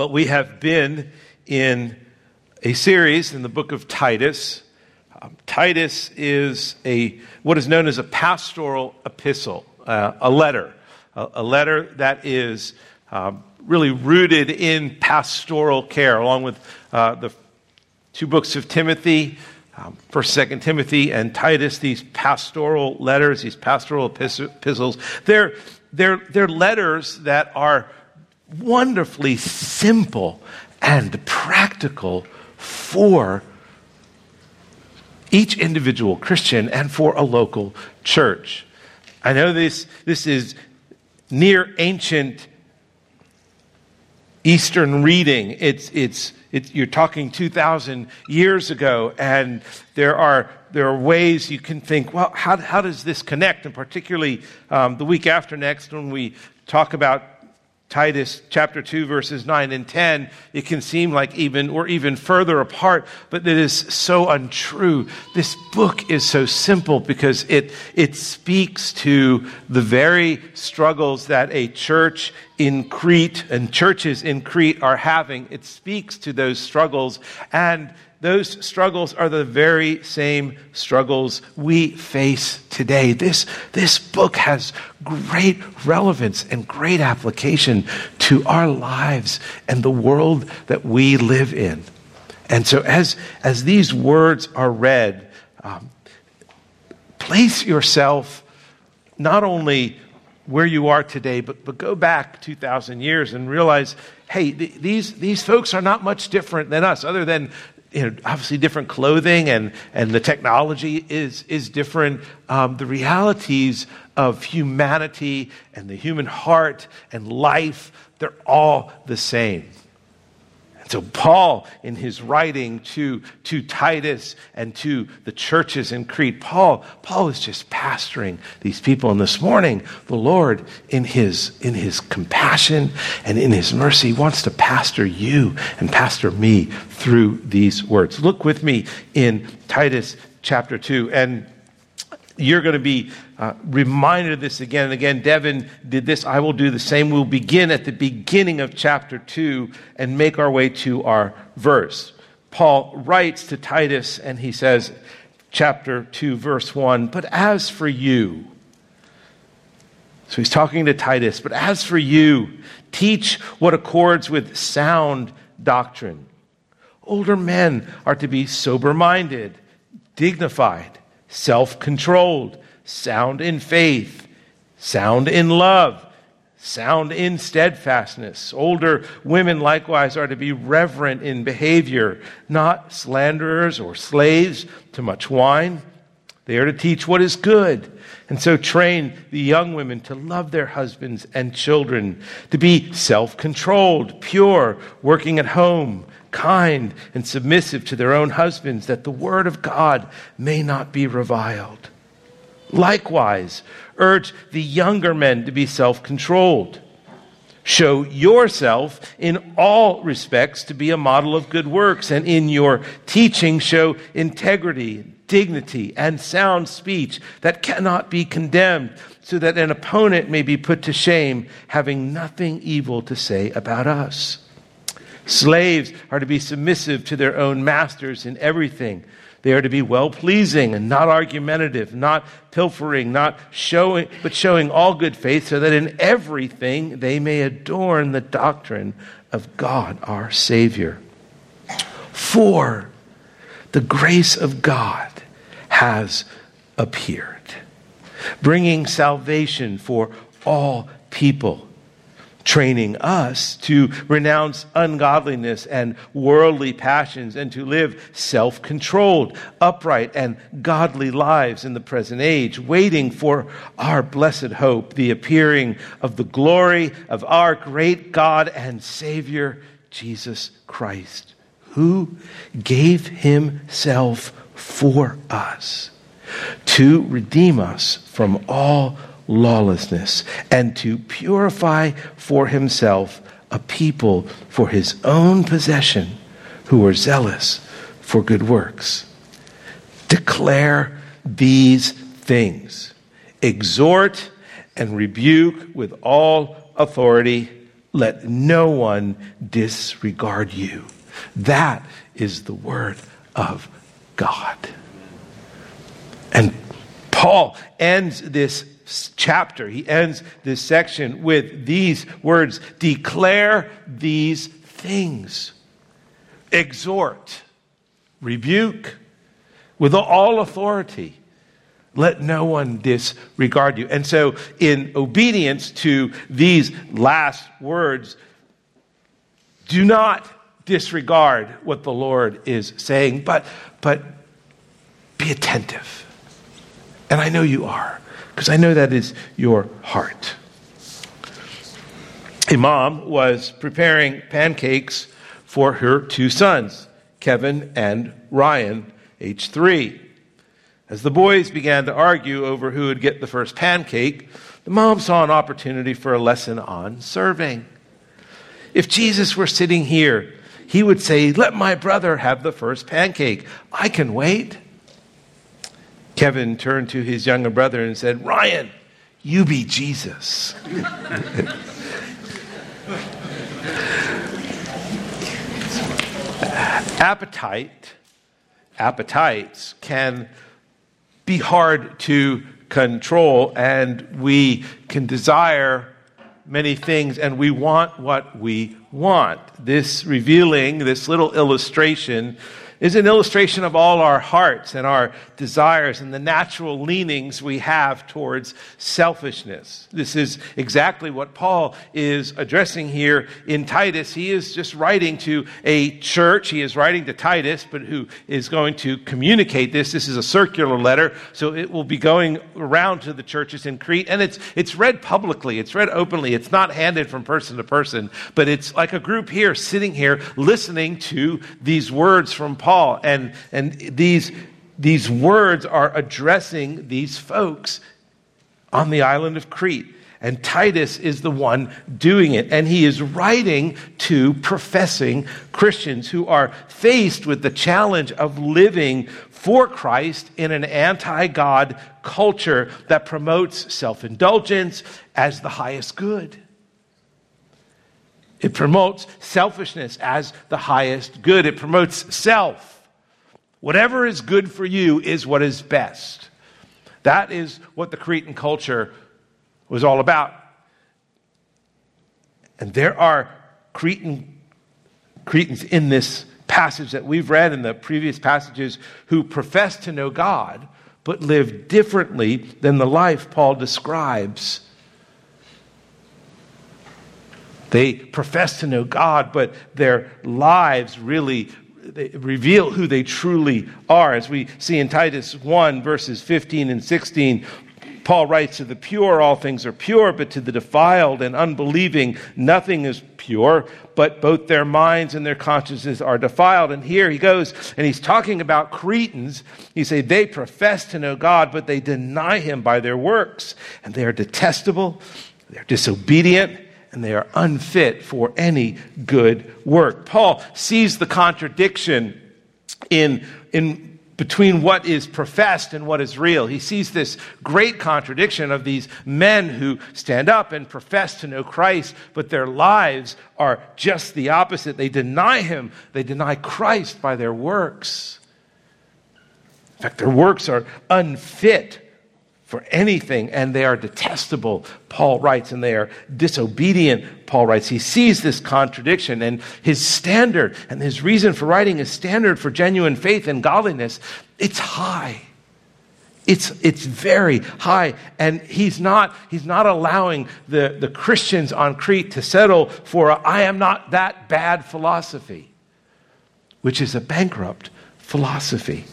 Well, we have been in a series in the book of Titus. Um, Titus is a what is known as a pastoral epistle, uh, a letter, a, a, letter that is um, really rooted in pastoral care, along with uh, the two books of Timothy, um, First, Second Timothy, and Titus. These pastoral letters, these pastoral epistles, they're they're they're letters that are wonderfully simple and practical for each individual Christian and for a local church. I know this, this is near ancient Eastern reading. It's, it's, you're talking 2,000 years ago, and there are, there are ways you can think, well, how, how does this connect? And particularly um, the week after next, when we talk about Titus chapter 2 verses 9 and 10, it can seem like even or even further apart, but it is so untrue. This book is so simple because it it speaks to the very struggles that a church in Crete and churches in Crete are having. It speaks to those struggles and those struggles are the very same struggles we face today. This, this book has great relevance and great application to our lives and the world that we live in. And so, as, as these words are read, um, place yourself not only where you are today, but, but go back 2,000 years and realize hey, th- these, these folks are not much different than us, other than you know, obviously different clothing and, and the technology is, is different. Um, the realities of humanity and the human heart and life, they're all the same. So, Paul, in his writing to, to Titus and to the churches in Crete, Paul, Paul is just pastoring these people. And this morning, the Lord, in his, in his compassion and in his mercy, wants to pastor you and pastor me through these words. Look with me in Titus chapter 2. And you're going to be uh, reminded of this again and again. Devin did this. I will do the same. We'll begin at the beginning of chapter 2 and make our way to our verse. Paul writes to Titus and he says, chapter 2, verse 1, But as for you, so he's talking to Titus, but as for you, teach what accords with sound doctrine. Older men are to be sober minded, dignified self controlled, sound in faith, sound in love, sound in steadfastness. Older women likewise are to be reverent in behavior, not slanderers or slaves to much wine. They are to teach what is good, and so train the young women to love their husbands and children, to be self controlled, pure, working at home kind and submissive to their own husbands, that the word of God may not be reviled. Likewise, urge the younger men to be self controlled. Show yourself in all respects to be a model of good works, and in your teaching, show integrity, dignity, and sound speech that cannot be condemned, so that an opponent may be put to shame, having nothing evil to say about us. Slaves are to be submissive to their own masters in everything. They are to be well pleasing and not argumentative, not pilfering, not showing, but showing all good faith, so that in everything they may adorn the doctrine of God our Savior. For the grace of God has appeared, bringing salvation for all people training us to renounce ungodliness and worldly passions and to live self controlled, upright, and godly lives in the present age, waiting for our blessed hope, the appearing of the glory of our great God and Savior, Jesus Christ, who gave himself for us to redeem us from all lawlessness, and to purify for himself a people for his own possession who are zealous for good works. Declare these things, exhort and rebuke with all authority. let no one disregard you. That is the word of God. And Paul ends this chapter, he ends this section with these words declare these things, exhort, rebuke with all authority. Let no one disregard you. And so, in obedience to these last words, do not disregard what the Lord is saying, but, but be attentive. And I know you are, because I know that is your heart. A mom was preparing pancakes for her two sons, Kevin and Ryan, age three. As the boys began to argue over who would get the first pancake, the mom saw an opportunity for a lesson on serving. If Jesus were sitting here, he would say, Let my brother have the first pancake. I can wait. Kevin turned to his younger brother and said, Ryan, you be Jesus. Appetite, appetites can be hard to control, and we can desire many things, and we want what we want. This revealing, this little illustration, is an illustration of all our hearts and our desires and the natural leanings we have towards selfishness. This is exactly what Paul is addressing here in Titus. He is just writing to a church. He is writing to Titus, but who is going to communicate this. This is a circular letter, so it will be going around to the churches in Crete, and it's, it's read publicly. It's read openly. It's not handed from person to person, but it's like a group here sitting here listening to these words from Paul Paul. And, and these, these words are addressing these folks on the island of Crete. And Titus is the one doing it. And he is writing to professing Christians who are faced with the challenge of living for Christ in an anti God culture that promotes self indulgence as the highest good. It promotes selfishness as the highest good. It promotes self. Whatever is good for you is what is best. That is what the Cretan culture was all about. And there are Cretan, Cretans in this passage that we've read in the previous passages who profess to know God, but live differently than the life Paul describes they profess to know God, but their lives really reveal who they truly are. As we see in Titus 1, verses 15 and 16, Paul writes, To the pure, all things are pure, but to the defiled and unbelieving, nothing is pure, but both their minds and their consciences are defiled. And here he goes, and he's talking about Cretans. He say they profess to know God, but they deny him by their works, and they are detestable, they're disobedient and they are unfit for any good work. Paul sees the contradiction in, in between what is professed and what is real. He sees this great contradiction of these men who stand up and profess to know Christ, but their lives are just the opposite. They deny Him, they deny Christ by their works. In fact, their works are unfit for anything, and they are detestable, Paul writes, and they are disobedient, Paul writes. He sees this contradiction, and his standard and his reason for writing his standard for genuine faith and godliness, it's high. It's, it's very high. And he's not, he's not allowing the, the Christians on Crete to settle for a, I am not that bad philosophy, which is a bankrupt philosophy.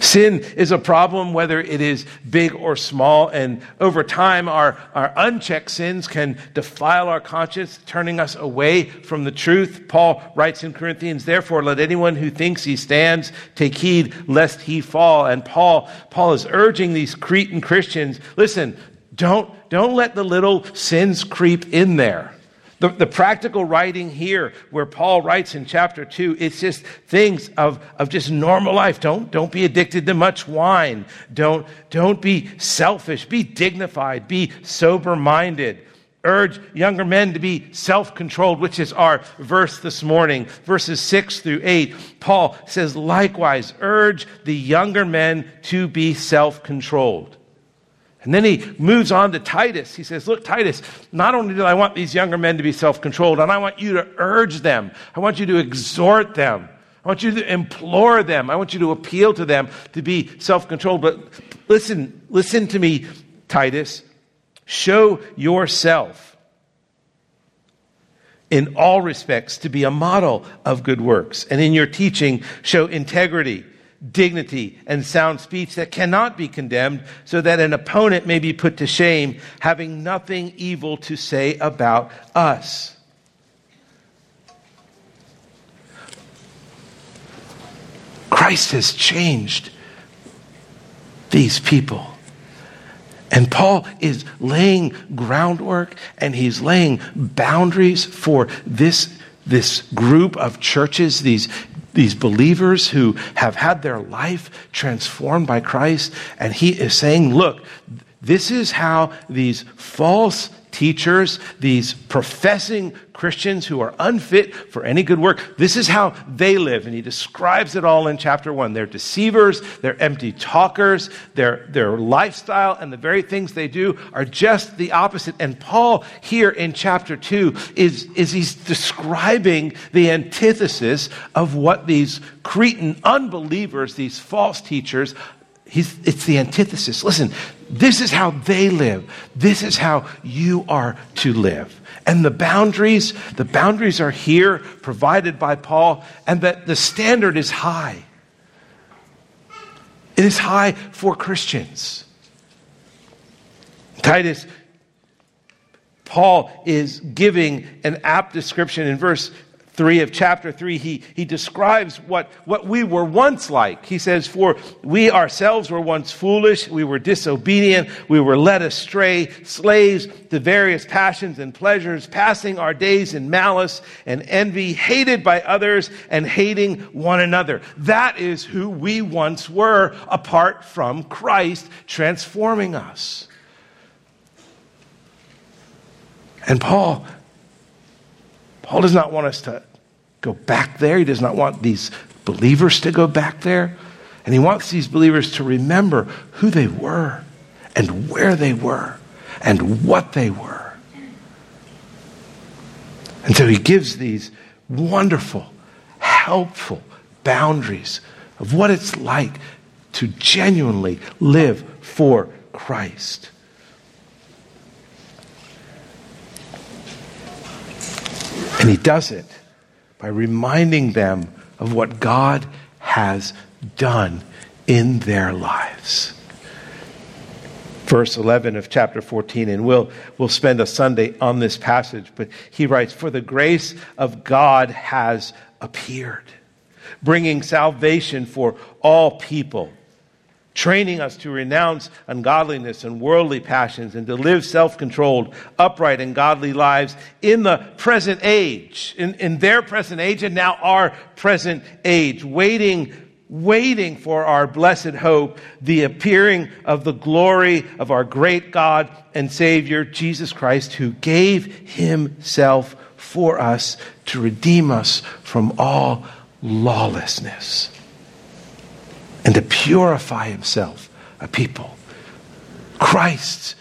Sin is a problem, whether it is big or small, and over time, our, our unchecked sins can defile our conscience, turning us away from the truth. Paul writes in Corinthians, therefore, let anyone who thinks he stands take heed lest he fall. And Paul, Paul is urging these Cretan Christians, listen, don't, don't let the little sins creep in there. The, the practical writing here, where Paul writes in chapter 2, it's just things of, of just normal life. Don't, don't be addicted to much wine. Don't, don't be selfish. Be dignified. Be sober minded. Urge younger men to be self controlled, which is our verse this morning, verses 6 through 8. Paul says, likewise, urge the younger men to be self controlled. And then he moves on to Titus. He says, Look, Titus, not only do I want these younger men to be self controlled, and I want you to urge them, I want you to exhort them, I want you to implore them, I want you to appeal to them to be self controlled. But listen, listen to me, Titus. Show yourself in all respects to be a model of good works. And in your teaching, show integrity, dignity, and sound speech that cannot be condemned, so that an opponent may be put to shame, having nothing evil to say about us. Christ has changed these people. And Paul is laying groundwork and he's laying boundaries for this, this group of churches, these, these believers who have had their life transformed by Christ. And he is saying, look, this is how these false teachers, these professing Christians who are unfit for any good work. This is how they live. And he describes it all in chapter one. They're deceivers, they're empty talkers, their, their lifestyle and the very things they do are just the opposite. And Paul here in chapter two is, is he's describing the antithesis of what these Cretan unbelievers, these false teachers, He's, it's the antithesis. Listen, this is how they live. This is how you are to live. And the boundaries, the boundaries are here provided by Paul, and that the standard is high. It is high for Christians. Titus, Paul is giving an apt description in verse 3 of chapter 3, he, he describes what, what we were once like. He says, For we ourselves were once foolish, we were disobedient, we were led astray, slaves to various passions and pleasures, passing our days in malice and envy, hated by others and hating one another. That is who we once were apart from Christ transforming us. And Paul Paul does not want us to go back there. He does not want these believers to go back there. And he wants these believers to remember who they were and where they were and what they were. And so he gives these wonderful, helpful boundaries of what it's like to genuinely live for Christ. And he does it by reminding them of what God has done in their lives. Verse 11 of chapter 14, and we'll, we'll spend a Sunday on this passage, but he writes, For the grace of God has appeared, bringing salvation for all people training us to renounce ungodliness and worldly passions and to live self controlled, upright, and godly lives in the present age, in, in their present age and now our present age, waiting. Waiting for our blessed hope, the appearing of the glory of our great God and Savior, Jesus Christ, who gave himself for us to redeem us from all lawlessness and to purify himself a people. Christ's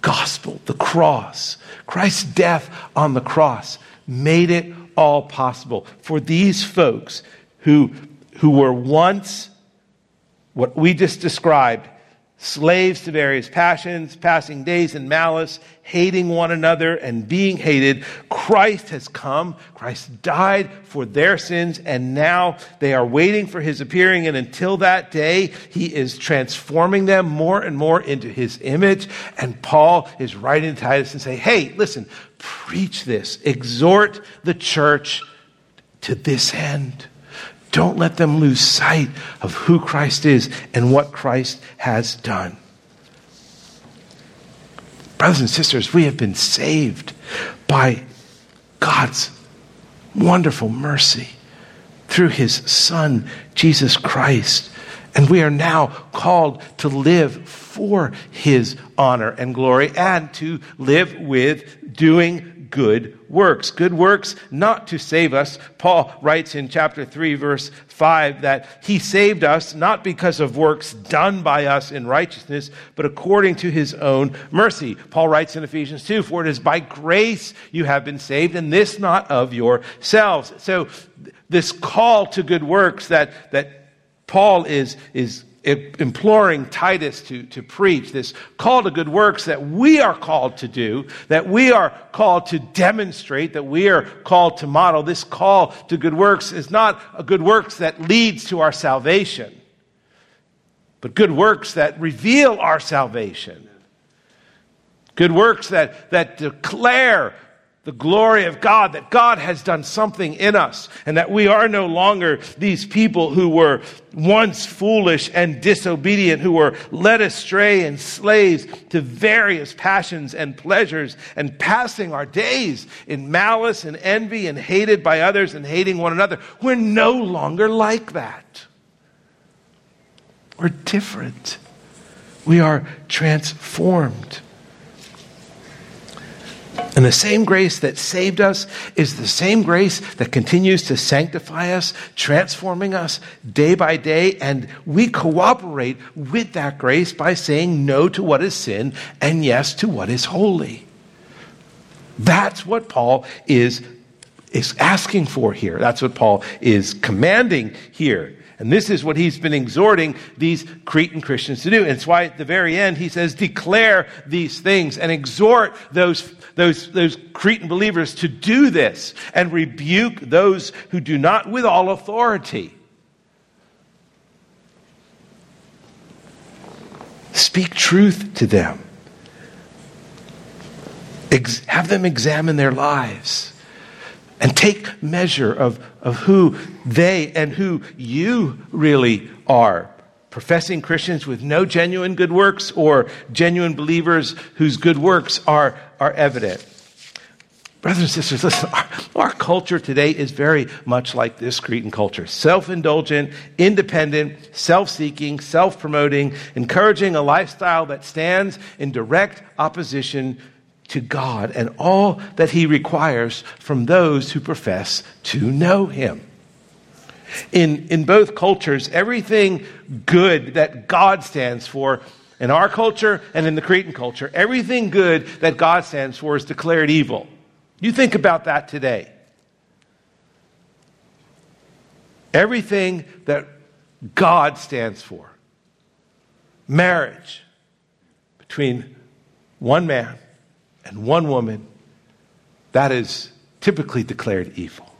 gospel, the cross, Christ's death on the cross made it all possible for these folks who, who were once what we just described slaves to various passions, passing days in malice, hating one another and being hated. Christ has come. Christ died for their sins, and now they are waiting for his appearing. And until that day, he is transforming them more and more into his image. And Paul is writing to Titus and saying, Hey, listen, preach this, exhort the church to this end. Don't let them lose sight of who Christ is and what Christ has done. Brothers and sisters, we have been saved by God's wonderful mercy through his Son, Jesus Christ. And we are now called to live for his honor and glory and to live with doing good works. Good works not to save us. Paul writes in chapter 3, verse 5, that he saved us not because of works done by us in righteousness, but according to his own mercy. Paul writes in Ephesians 2, for it is by grace you have been saved, and this not of yourselves. So, this call to good works that, that Paul is, is imploring Titus to, to preach, this call to good works that we are called to do, that we are called to demonstrate, that we are called to model. This call to good works is not a good works that leads to our salvation, but good works that reveal our salvation. Good works that, that declare the glory of God, that God has done something in us, and that we are no longer these people who were once foolish and disobedient, who were led astray and slaves to various passions and pleasures, and passing our days in malice and envy and hated by others and hating one another. We're no longer like that. We're different. We are transformed. And the same grace that saved us is the same grace that continues to sanctify us, transforming us day by day. And we cooperate with that grace by saying no to what is sin and yes to what is holy. That's what Paul is, is asking for here. That's what Paul is commanding here. And this is what he's been exhorting these Cretan Christians to do. And it's why at the very end he says, declare these things and exhort those, those, those Cretan believers to do this and rebuke those who do not with all authority. Speak truth to them. Ex- have them examine their lives and take measure of, of who they and who you really are. Professing Christians with no genuine good works or genuine believers whose good works are, are evident. Brothers and sisters, listen, our, our, culture today is very much like this Cretan culture self indulgent, independent, self seeking, self promoting, encouraging a lifestyle that stands in direct opposition to God and all that He requires from those who profess to know Him. In, in both cultures, everything good that God stands for, in our culture and in the Cretan culture, everything good that God stands for is declared evil. You think about that today. Everything that God stands for marriage between one man and one woman, that is typically declared evil.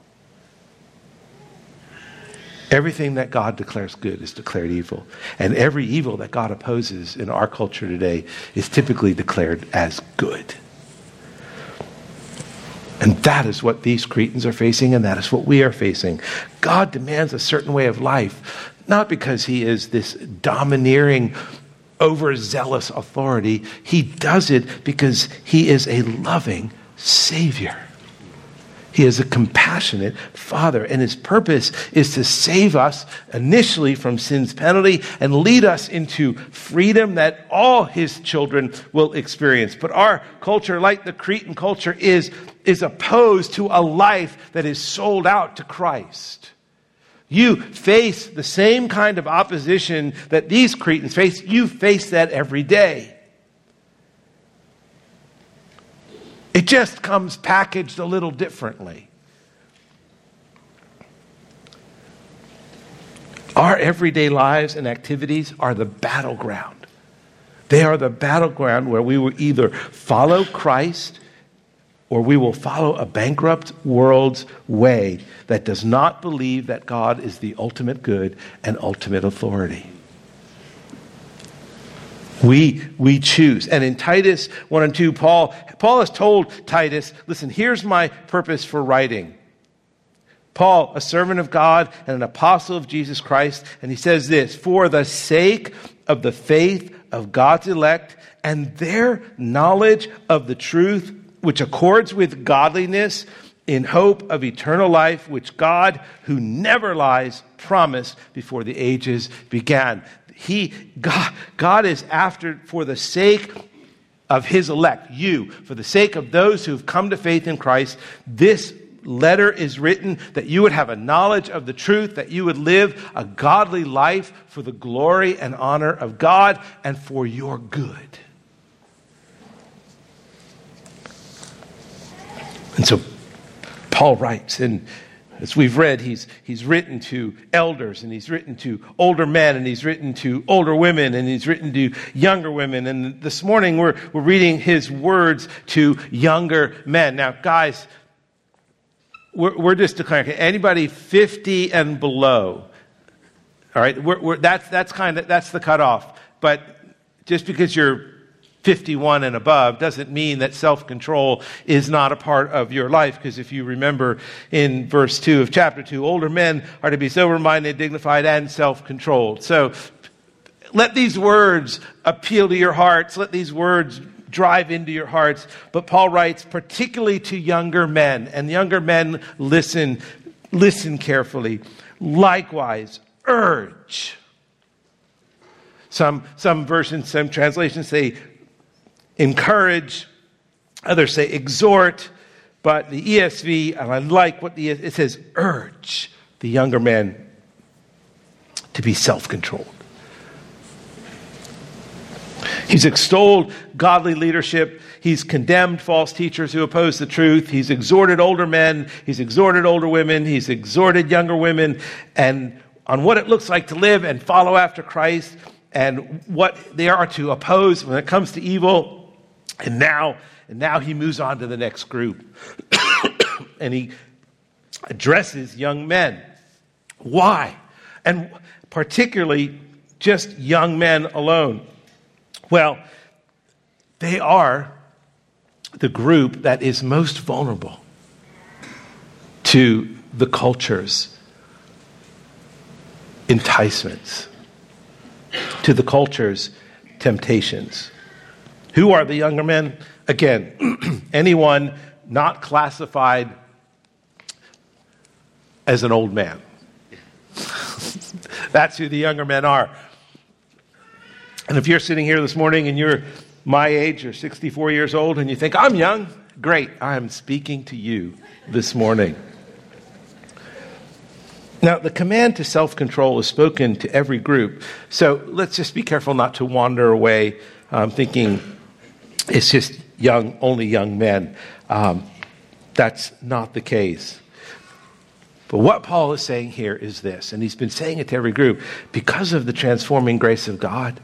Everything that God declares good is declared evil. And every evil that God opposes in our culture today is typically declared as good. And that is what these Cretans are facing, and that is what we are facing. God demands a certain way of life, not because he is this domineering overzealous authority. He does it because he is a loving Savior. He is a compassionate Father, and His purpose is to save us initially from sin's penalty and lead us into freedom that all His children will experience. But our culture, like the Cretan culture, is, is opposed to a life that is sold out to Christ. You face the same kind of opposition that these Cretans face. You face that every day. It just comes packaged a little differently. Our everyday lives and activities are the battleground. They are the battleground where we will either follow Christ or we will follow a bankrupt world's way that does not believe that God is the ultimate good and ultimate authority. We, we choose. And in Titus 1 and 2, Paul, Paul has told Titus, listen, here's my purpose for writing. Paul, a servant of God and an apostle of Jesus Christ, and he says this For the sake of the faith of God's elect and their knowledge of the truth which accords with godliness, in hope of eternal life, which God, who never lies, promised before the ages began. He, God, God is after, for the sake of his elect, you, for the sake of those who've come to faith in Christ, this letter is written that you would have a knowledge of the truth, that you would live a godly life for the glory and honor of God and for your good. And so Paul writes, and as we've read, he's, he's written to elders and he's written to older men and he's written to older women and he's written to younger women. And this morning we're, we're reading his words to younger men. Now, guys, we're, we're just declaring anybody 50 and below, all right, we're, we're, that's, that's kind of, that's the cutoff. But just because you're 51 and above doesn't mean that self control is not a part of your life. Because if you remember in verse 2 of chapter 2, older men are to be sober minded, dignified, and self controlled. So let these words appeal to your hearts. Let these words drive into your hearts. But Paul writes particularly to younger men, and younger men listen, listen carefully. Likewise, urge. Some, some versions, some translations say encourage, others say exhort, but the ESV, and I like what the, it says urge the younger men to be self controlled. He's extolled godly leadership. He's condemned false teachers who oppose the truth. He's exhorted older men. He's exhorted older women. He's exhorted younger women and on what it looks like to live and follow after Christ and what they are to oppose when it comes to evil. And now, and now he moves on to the next group. and he addresses young men. Why? And particularly just young men alone. Well, they are the group that is most vulnerable to the culture's enticements, to the culture's temptations. Who are the younger men? Again, anyone not classified as an old man. That's who the younger men are. And if you're sitting here this morning and you're my age, or 64 years old, and you think, I'm young, great, I'm speaking to you this morning. Now, the command to self control is spoken to every group, so let's just be careful not to wander away um, thinking it's just young, only young men. Um, that's not the case. But what Paul is saying here is this, and he's been saying it to every group because of the transforming grace of God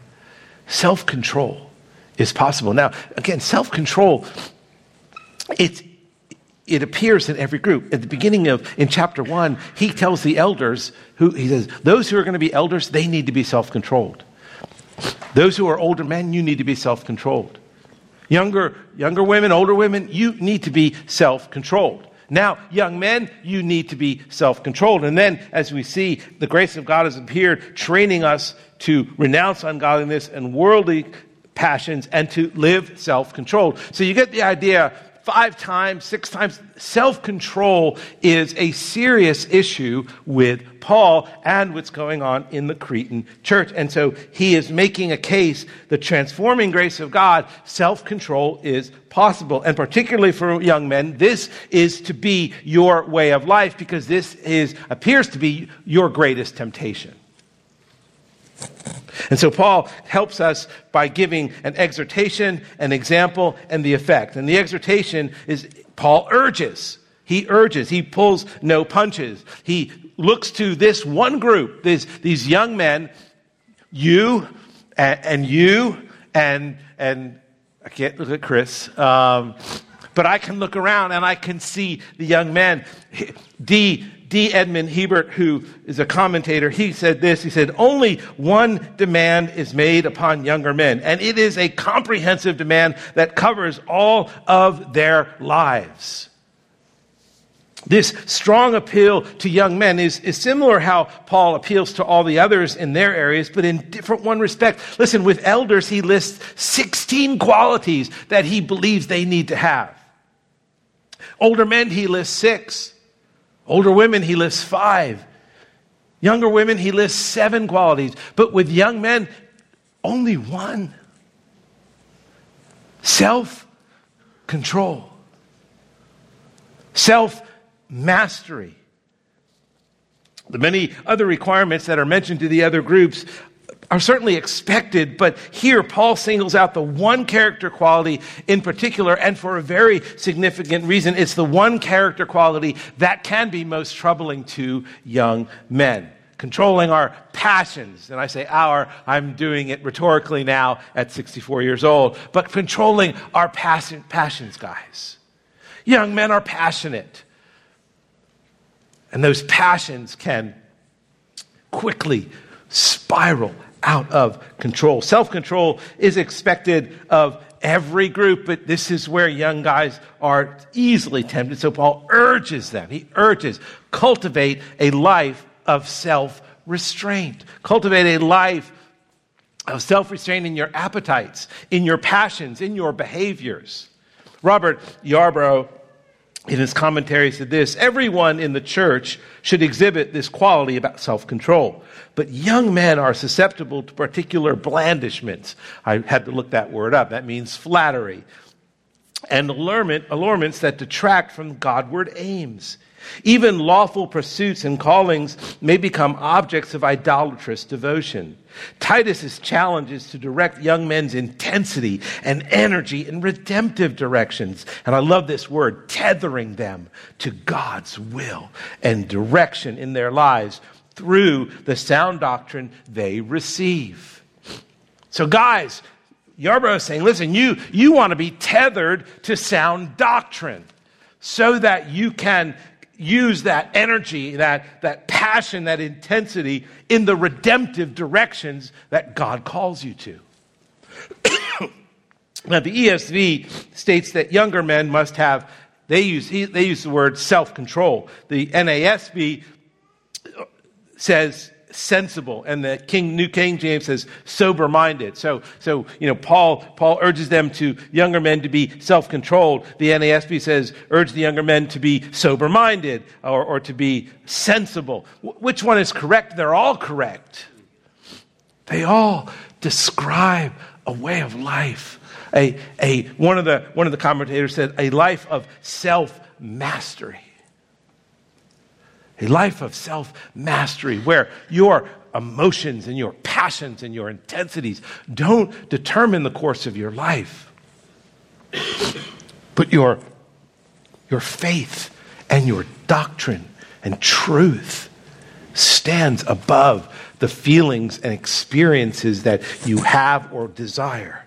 Self control is possible. Now, again, self control, it, it appears in every group. At the beginning of, in chapter one, he tells the elders, who, he says, those who are going to be elders, they need to be self controlled. Those who are older men, you need to be self controlled. Younger, younger women, older women, you need to be self controlled. Now, young men, you need to be self controlled. And then, as we see, the grace of God has appeared, training us to renounce ungodliness and worldly passions and to live self controlled. So you get the idea five times, six times. Self control is a serious issue with Paul and what's going on in the Cretan church. And so he is making a case the transforming grace of God, self control is possible. And particularly for young men, this is to be your way of life because this is, appears to be your greatest temptation. And so Paul helps us by giving an exhortation, an example, and the effect. And the exhortation is Paul urges. He urges. He pulls no punches. He looks to this one group, these, these young men, you and, and you and, and I can't look at Chris. Um, but I can look around and I can see the young men. D. D. Edmond Hiebert, who is a commentator, he said this. He said, Only one demand is made upon younger men, and it is a comprehensive demand that covers all of their lives. This strong appeal to young men is, is similar how Paul appeals to all the others in their areas, but in different one respect. Listen, with elders, he lists 16 qualities that he believes they need to have. Older men, he lists six. Older women, he lists five. Younger women, he lists seven qualities. But with young men, only one self control, self mastery. The many other requirements that are mentioned to the other groups are certainly expected, but here Paul singles out the one character quality in particular, and for a very significant reason. It's the one character quality that can be most troubling to young men. Controlling our passions. And I say our, I'm doing it rhetorically now at 64 years old, but controlling our passion, passions, guys. Young men are passionate. And those passions can quickly spiral out of control. Self control is expected of every group, but this is where young guys are easily tempted. So Paul urges them, he urges, cultivate a life of self restraint. Cultivate a life of self restraint in your appetites, in your passions, in your behaviors. Robert Yarbrough in his commentary said this everyone in the church should exhibit this quality about self-control. But young men are susceptible to particular blandishments. I had to look that word up. That means flattery. And allurement, allurements that detract from godward aims even lawful pursuits and callings may become objects of idolatrous devotion. Titus's challenge is to direct young men's intensity and energy in redemptive directions. And I love this word, tethering them to God's will and direction in their lives through the sound doctrine they receive. So, guys, Yarbrough is saying, listen, you, you want to be tethered to sound doctrine so that you can use that energy, that, that passion, that intensity in the redemptive directions that God calls you to. now, the ESV states that younger men must have, they use, they use the word self control. The NASB says sensible. And the king new king james says sober minded so so you know paul paul urges them to younger men to be self-controlled. The nasb says urge the younger men to be sober minded or, or to be sensible. Which one is correct? They're all correct. They all describe a way of life. A, a one of the one of the commentators said a life of self-mastery a life of self mastery where your emotions and your passions and your intensities don't determine the course of your life, but your, your faith and your doctrine and truth stands above the feelings and experiences that you have or desire.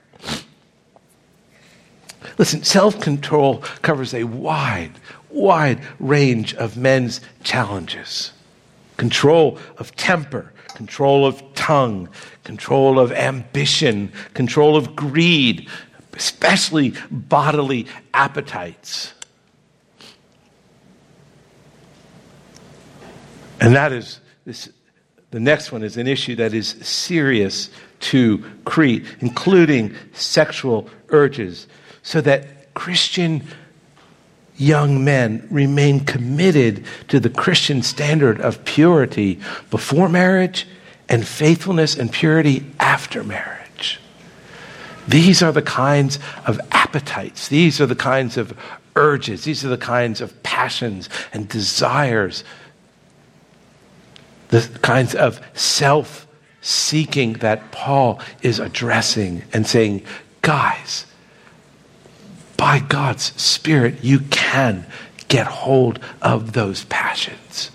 Listen, self control covers a wide, wide range of men's challenges control of temper, control of tongue, control of ambition, control of greed, especially bodily appetites. And that is this, the next one is an issue that is serious to Crete, including sexual urges, so that Christian young men remain committed to the Christian standard of purity before marriage and faithfulness and purity after marriage. These are the kinds of appetites, these are the kinds of urges, these are the kinds of passions and desires, the kinds of self seeking that Paul is addressing and saying, guys, by God's Spirit, you can get hold of those passions.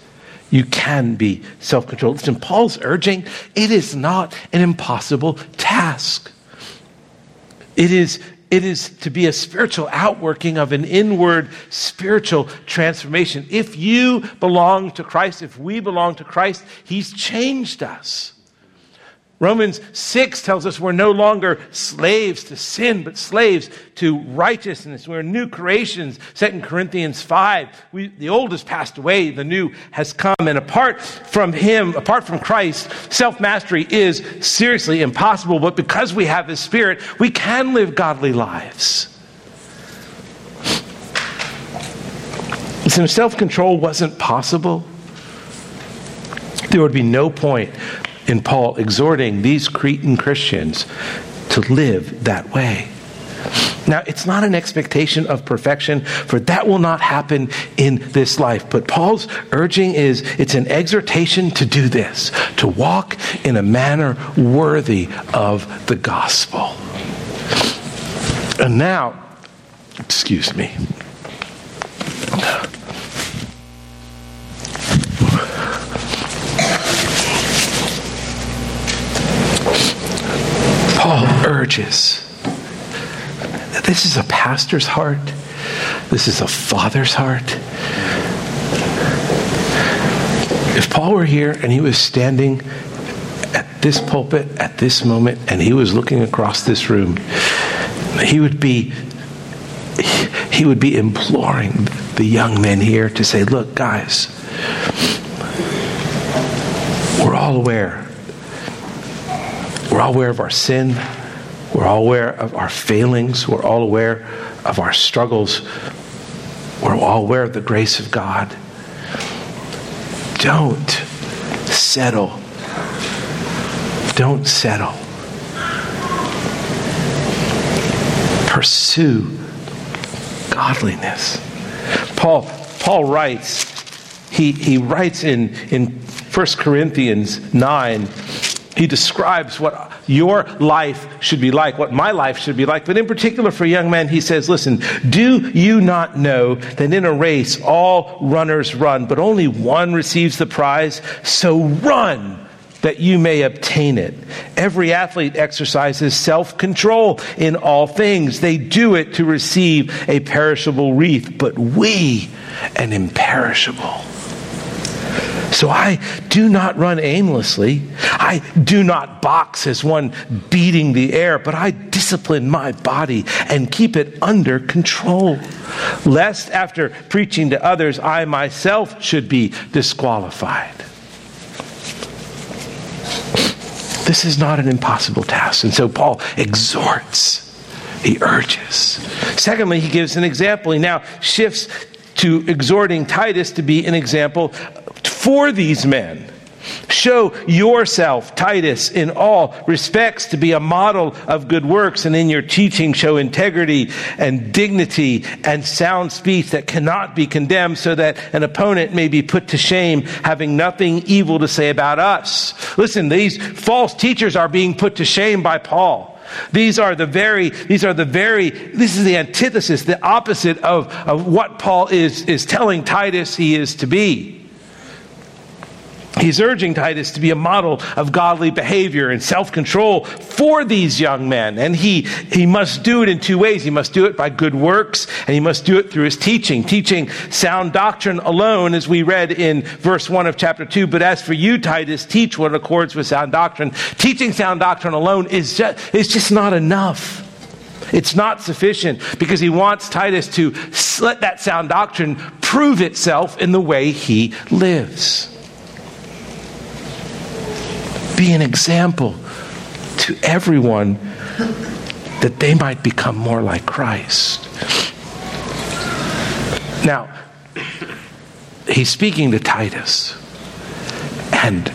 You can be self controlled. Listen, Paul's urging it is not an impossible task. It is, it is to be a spiritual outworking of an inward spiritual transformation. If you belong to Christ, if we belong to Christ, He's changed us. Romans 6 tells us we're no longer slaves to sin, but slaves to righteousness. We're new creations. 2 Corinthians 5, we, the old has passed away, the new has come. And apart from Him, apart from Christ, self mastery is seriously impossible. But because we have His Spirit, we can live godly lives. If self control wasn't possible, there would be no point in Paul exhorting these Cretan Christians to live that way. Now, it's not an expectation of perfection, for that will not happen in this life. But Paul's urging is it's an exhortation to do this, to walk in a manner worthy of the gospel. And now, excuse me. This is a pastor's heart. This is a father's heart. If Paul were here and he was standing at this pulpit at this moment and he was looking across this room, he would be he would be imploring the young men here to say, "Look, guys, we're all aware. We're all aware of our sin. We're all aware of our failings. We're all aware of our struggles. We're all aware of the grace of God. Don't settle. Don't settle. Pursue godliness. Paul, Paul writes, he, he writes in, in 1 Corinthians 9, he describes what your life should be like, what my life should be like. But in particular for young men, he says, listen, do you not know that in a race all runners run, but only one receives the prize? So run that you may obtain it. Every athlete exercises self control in all things. They do it to receive a perishable wreath, but we an imperishable. So I do not run aimlessly. I do not box as one beating the air, but I discipline my body and keep it under control, lest after preaching to others, I myself should be disqualified. This is not an impossible task. And so Paul exhorts, he urges. Secondly, he gives an example. He now shifts to exhorting Titus to be an example for these men. Show yourself, Titus, in all respects to be a model of good works, and in your teaching show integrity and dignity and sound speech that cannot be condemned, so that an opponent may be put to shame, having nothing evil to say about us. Listen, these false teachers are being put to shame by Paul. These are the very, these are the very, this is the antithesis, the opposite of, of what Paul is, is telling Titus he is to be. He's urging Titus to be a model of godly behavior and self control for these young men. And he, he must do it in two ways. He must do it by good works, and he must do it through his teaching. Teaching sound doctrine alone, as we read in verse 1 of chapter 2. But as for you, Titus, teach what accords with sound doctrine. Teaching sound doctrine alone is just, is just not enough. It's not sufficient because he wants Titus to let that sound doctrine prove itself in the way he lives be an example to everyone that they might become more like Christ. Now, he's speaking to Titus. And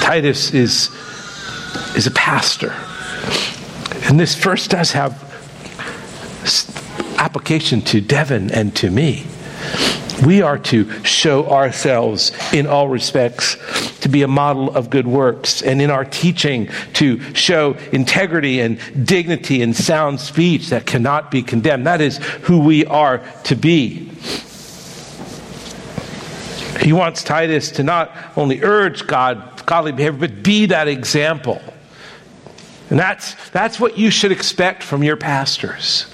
Titus is, is a pastor. And this first does have application to Devin and to me. We are to show ourselves in all respects to be a model of good works, and in our teaching to show integrity and dignity and sound speech that cannot be condemned. That is who we are to be. He wants Titus to not only urge God, godly behavior, but be that example. And that's, that's what you should expect from your pastors.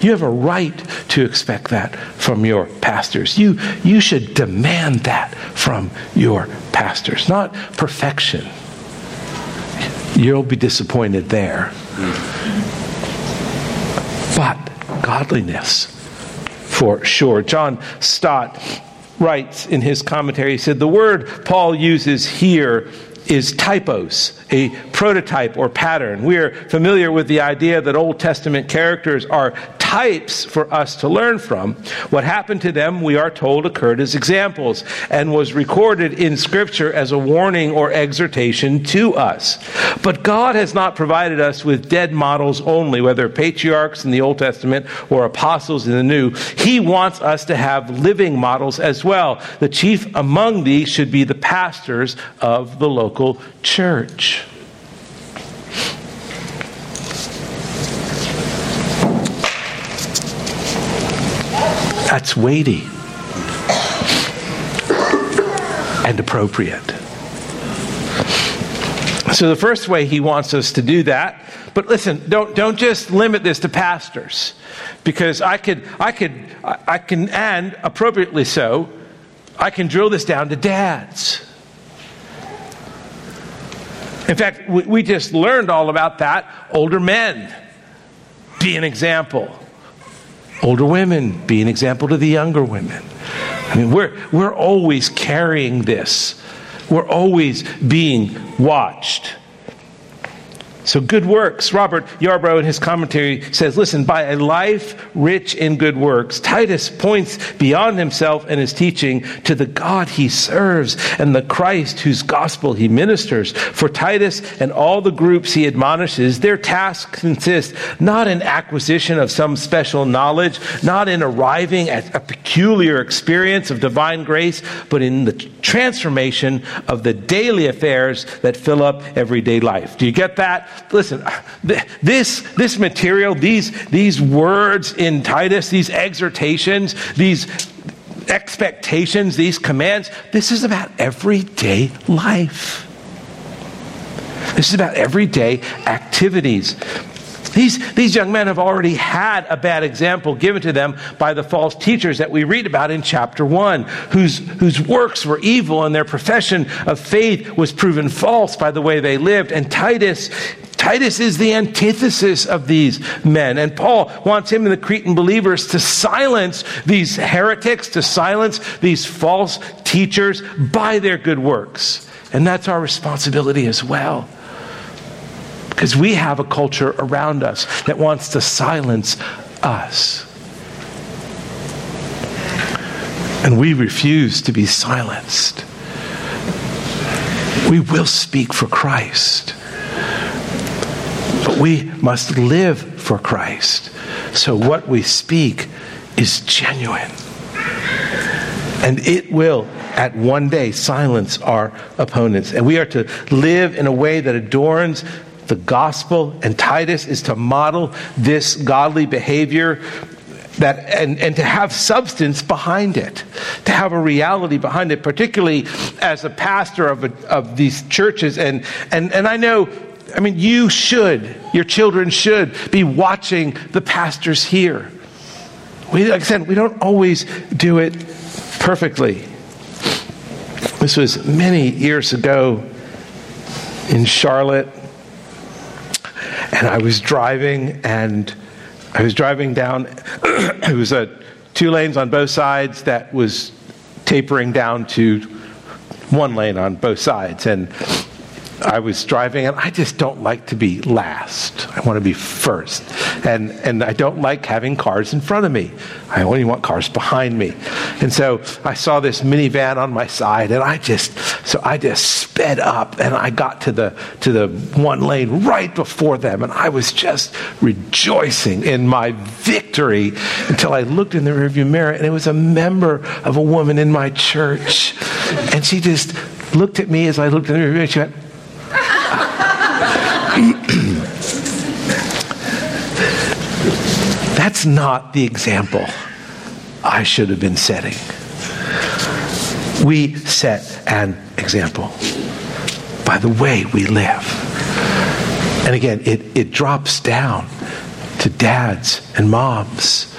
You have a right to expect that from your pastors. You, you should demand that from your pastors, not perfection. You'll be disappointed there. But godliness, for sure. John Stott writes in his commentary, he said, The word Paul uses here is typos, a prototype or pattern. We are familiar with the idea that Old Testament characters are types for us to learn from. What happened to them, we are told, occurred as examples and was recorded in Scripture as a warning or exhortation to us. But God has not provided us with dead models only, whether patriarchs in the Old Testament or apostles in the New. He wants us to have living models as well. The chief among these should be the pastors of the local church. That's weighty and appropriate. So, the first way he wants us to do that, but listen, don't, don't just limit this to pastors, because I could, I could, I can, and appropriately so, I can drill this down to dads. In fact, we, we just learned all about that. Older men, be an example older women be an example to the younger women. I mean, we're, we're always carrying this, we're always being watched. So, good works. Robert Yarbrough in his commentary says, Listen, by a life rich in good works, Titus points beyond himself and his teaching to the God he serves and the Christ whose gospel he ministers. For Titus and all the groups he admonishes, their task consists not in acquisition of some special knowledge, not in arriving at a peculiar experience of divine grace, but in the transformation of the daily affairs that fill up everyday life. Do you get that? Listen, this, this material, these, these words in Titus, these exhortations, these expectations, these commands, this is about everyday life. This is about everyday activities. These, these young men have already had a bad example given to them by the false teachers that we read about in chapter 1, whose, whose works were evil and their profession of faith was proven false by the way they lived. And Titus Titus is the antithesis of these men. And Paul wants him and the Cretan believers to silence these heretics, to silence these false teachers by their good works. And that's our responsibility as well. Because we have a culture around us that wants to silence us. And we refuse to be silenced. We will speak for Christ. But we must live for Christ. So what we speak is genuine. And it will at one day silence our opponents. And we are to live in a way that adorns the gospel, and Titus is to model this godly behavior that and, and to have substance behind it, to have a reality behind it, particularly as a pastor of, a, of these churches. And, and, and I know, I mean, you should, your children should be watching the pastors here. We, like I said, we don't always do it perfectly. This was many years ago in Charlotte and I was driving, and I was driving down. it was a two lanes on both sides that was tapering down to one lane on both sides, and I was driving, and I just don't like to be last. I want to be first. And, and I don't like having cars in front of me. I only want cars behind me. And so I saw this minivan on my side, and I just, so I just sped up, and I got to the, to the one lane right before them, and I was just rejoicing in my victory until I looked in the rearview mirror, and it was a member of a woman in my church. And she just looked at me as I looked in the rearview mirror, and she went, That's not the example I should have been setting. We set an example by the way we live. And again, it, it drops down to dads and moms,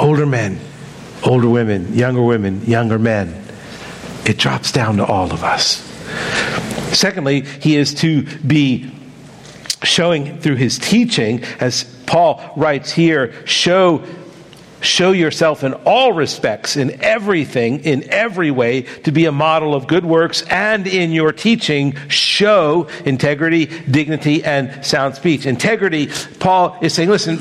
older men, older women, younger women, younger men. It drops down to all of us. Secondly, he is to be showing through his teaching, as Paul writes here, show, show yourself in all respects, in everything, in every way, to be a model of good works, and in your teaching, show integrity, dignity, and sound speech. Integrity, Paul is saying, listen,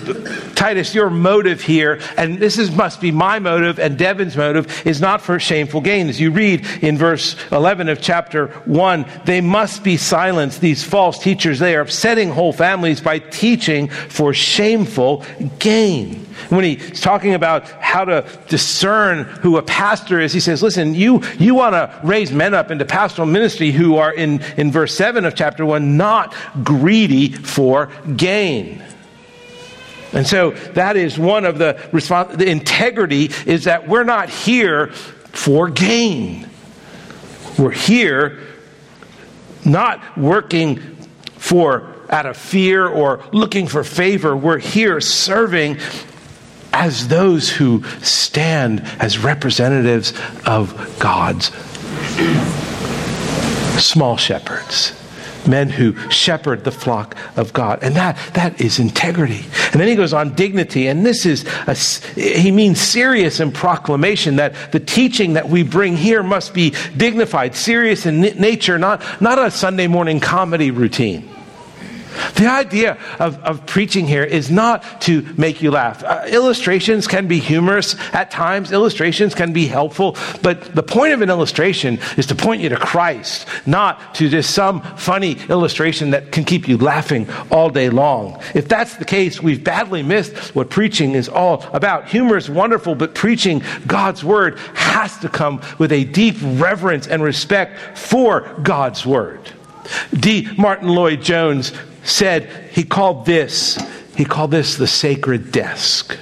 Titus, your motive here, and this is, must be my motive and Devin's motive, is not for shameful gain. As you read in verse 11 of chapter 1, they must be silenced, these false teachers. They are upsetting whole families by teaching for shameful gain. When he's talking about how to discern who a pastor is, he says, listen, you, you want to raise men up into pastoral ministry who are in, in verse 7 of chapter 1, not greedy for gain. And so that is one of the response. The integrity is that we're not here for gain. We're here not working for out of fear or looking for favor. We're here serving as those who stand as representatives of God's small shepherds men who shepherd the flock of God. And that, that is integrity. And then he goes on dignity. And this is, a, he means serious in proclamation that the teaching that we bring here must be dignified, serious in nature, not, not a Sunday morning comedy routine. The idea of, of preaching here is not to make you laugh. Uh, illustrations can be humorous at times, illustrations can be helpful, but the point of an illustration is to point you to Christ, not to just some funny illustration that can keep you laughing all day long. If that's the case, we've badly missed what preaching is all about. Humor is wonderful, but preaching God's word has to come with a deep reverence and respect for God's word. D. Martyn Lloyd-Jones said he called this he called this the sacred desk.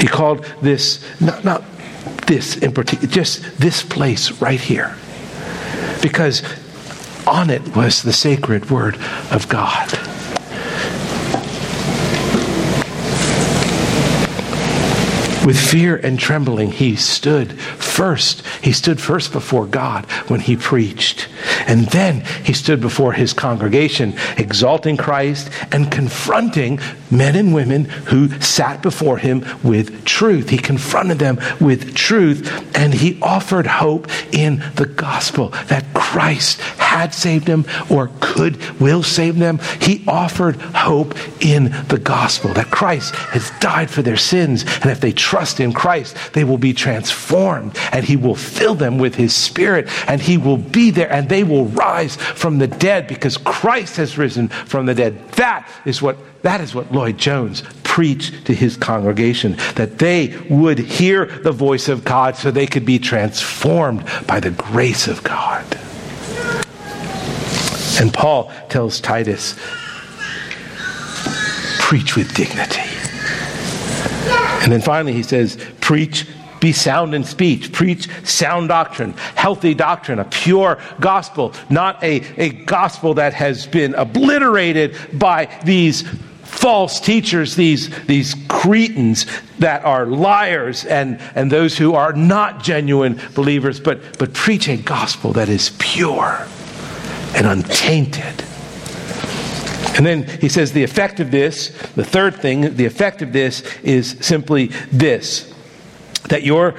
He called this not, not this in particular, just this place right here. Because on it was the sacred word of God. With fear and trembling, he stood first. He stood first before God when he preached. And then he stood before his congregation, exalting Christ and confronting men and women who sat before him with truth. He confronted them with truth and he offered hope in the gospel that Christ had saved them or could, will save them. He offered hope in the gospel that Christ has died for their sins. And if they trust in Christ, they will be transformed and he will fill them with his spirit and he will be there and they will rise from the dead because Christ has risen from the dead. That is what that is what Lloyd-Jones preached to his congregation, that they would hear the voice of God so they could be transformed by the grace of God. And Paul tells Titus, preach with dignity. And then finally he says, preach be sound in speech, preach sound doctrine, healthy doctrine, a pure gospel, not a, a gospel that has been obliterated by these false teachers, these, these cretins that are liars and, and those who are not genuine believers, but, but preach a gospel that is pure and untainted. And then he says the effect of this, the third thing, the effect of this is simply this that your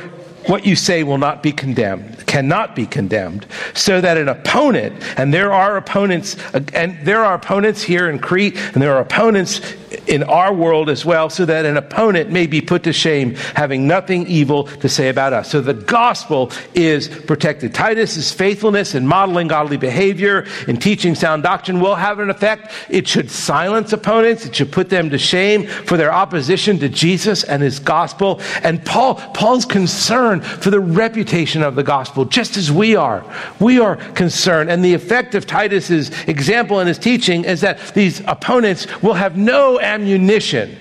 what you say will not be condemned, cannot be condemned, so that an opponent, and there are opponents, and there are opponents here in Crete, and there are opponents in our world as well, so that an opponent may be put to shame, having nothing evil to say about us. So the gospel is protected. Titus's faithfulness in modeling godly behavior, in teaching sound doctrine will have an effect. It should silence opponents. It should put them to shame for their opposition to Jesus and his gospel. And Paul, Paul's concern for the reputation of the gospel, just as we are. We are concerned. And the effect of Titus's example and his teaching is that these opponents will have no ammunition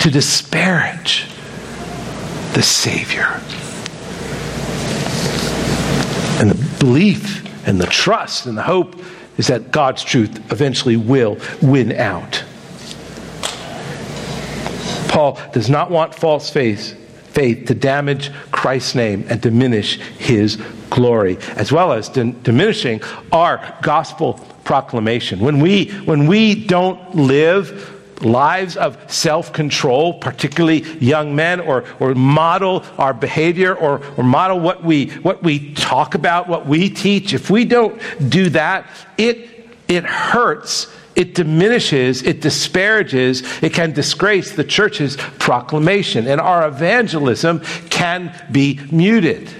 to disparage the Savior. And the belief and the trust and the hope is that God's truth eventually will win out. Paul does not want false faith faith to damage Christ's name and diminish his glory, as well as diminishing our gospel proclamation. When we, when we don't live lives of self control, particularly young men, or, or model our behavior or, or model what we, what we talk about, what we teach, if we don't do that, it, it hurts. It diminishes, it disparages, it can disgrace the church's proclamation, and our evangelism can be muted.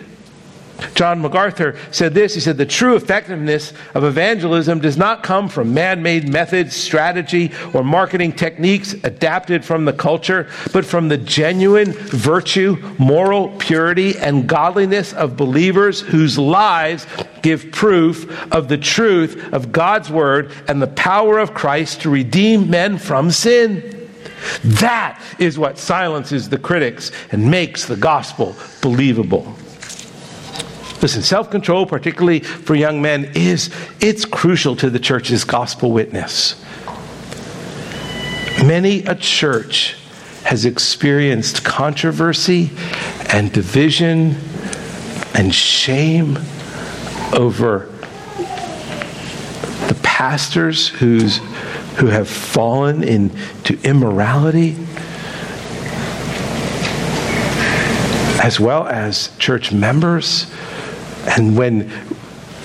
John MacArthur said this He said, The true effectiveness of evangelism does not come from man made methods, strategy, or marketing techniques adapted from the culture, but from the genuine virtue, moral purity, and godliness of believers whose lives give proof of the truth of God's word and the power of Christ to redeem men from sin. That is what silences the critics and makes the gospel believable. Listen, self-control, particularly for young men, is it's crucial to the church's gospel witness. Many a church has experienced controversy and division and shame over the pastors who's, who have fallen into immorality as well as church members and when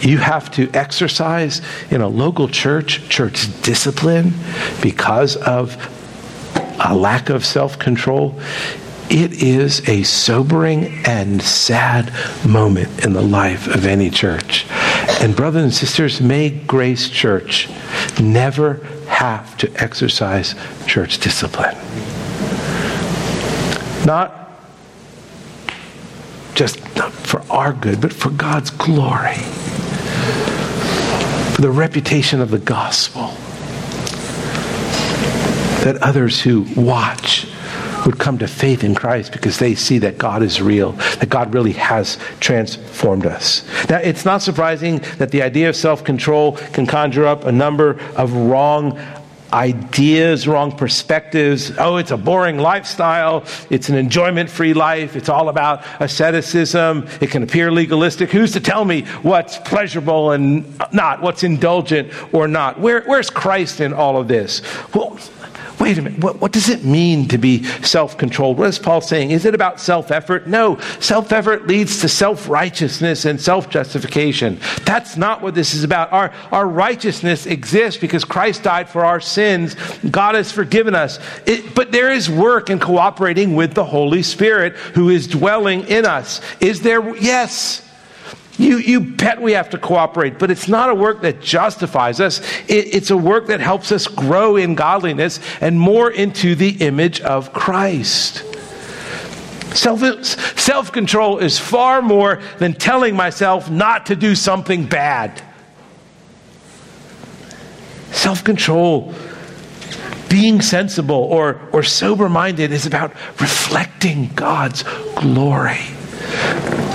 you have to exercise in a local church church discipline because of a lack of self control, it is a sobering and sad moment in the life of any church. And, brothers and sisters, may Grace Church never have to exercise church discipline. Not just not for our good, but for God's glory, for the reputation of the gospel. That others who watch would come to faith in Christ because they see that God is real, that God really has transformed us. Now, it's not surprising that the idea of self control can conjure up a number of wrong ideas, wrong perspectives. Oh, it's a boring lifestyle. It's an enjoyment free life. It's all about asceticism. It can appear legalistic. Who's to tell me what's pleasurable and not, what's indulgent or not? Where, where's Christ in all of this? Well, wait a minute, what, what does it mean to be self controlled? What is Paul saying? Is it about self effort? No, self effort leads to self righteousness and self justification. That's not what this is about. Our, our righteousness exists because Christ died for our sins. God has forgiven us. It, but there is work in cooperating with the Holy Spirit who is dwelling in us. Is there? Yes. You, you bet we have to cooperate, but it's not a work that justifies us. It, it's a work that helps us grow in godliness and more into the image of Christ. Self, self-control is far more than telling myself not to do something bad. Self-control, being sensible or, or sober-minded is about reflecting God's glory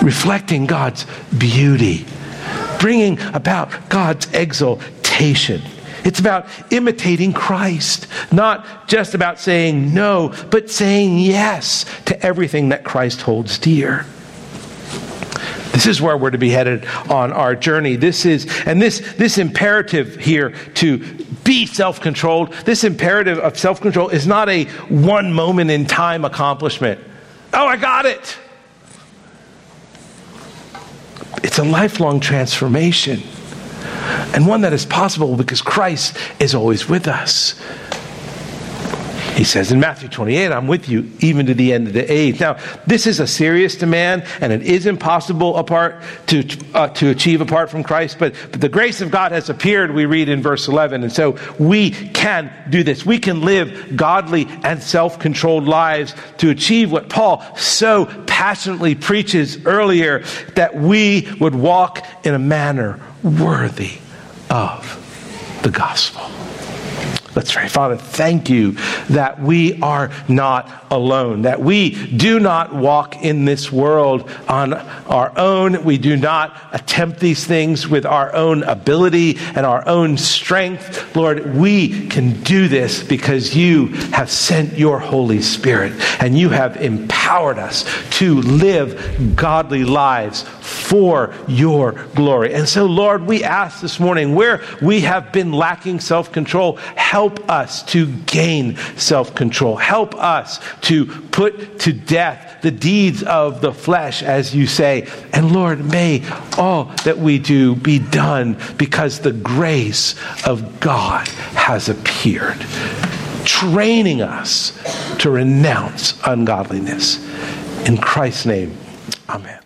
reflecting God's beauty, bringing about God's exaltation. It's about imitating Christ, not just about saying no, but saying yes to everything that Christ holds dear. This is where we're to be headed on our journey. This is, and this, this imperative here to be self controlled, this imperative of self control is not a one moment in time accomplishment. Oh, I got it. It's a lifelong transformation, and one that is possible because Christ is always with us. He says in Matthew 28, I'm with you even to the end of the age. Now, this is a serious demand, and it is impossible apart to, uh, to achieve apart from Christ, but, but the grace of God has appeared, we read in verse 11. And so we can do this. We can live godly and self controlled lives to achieve what Paul so passionately preaches earlier that we would walk in a manner worthy of the gospel. Let's pray. Father, thank you that we are not alone, that we do not walk in this world on our own. We do not attempt these things with our own ability and our own strength. Lord, we can do this because you have sent your Holy Spirit and you have empowered us to live godly lives for your glory. And so, Lord, we ask this morning where we have been lacking self control, help us to gain self control. Help us to put to death the deeds of the flesh, as you say. And Lord, may all that we do be done because the grace of God has appeared, training us to renounce ungodliness. In Christ's name, amen.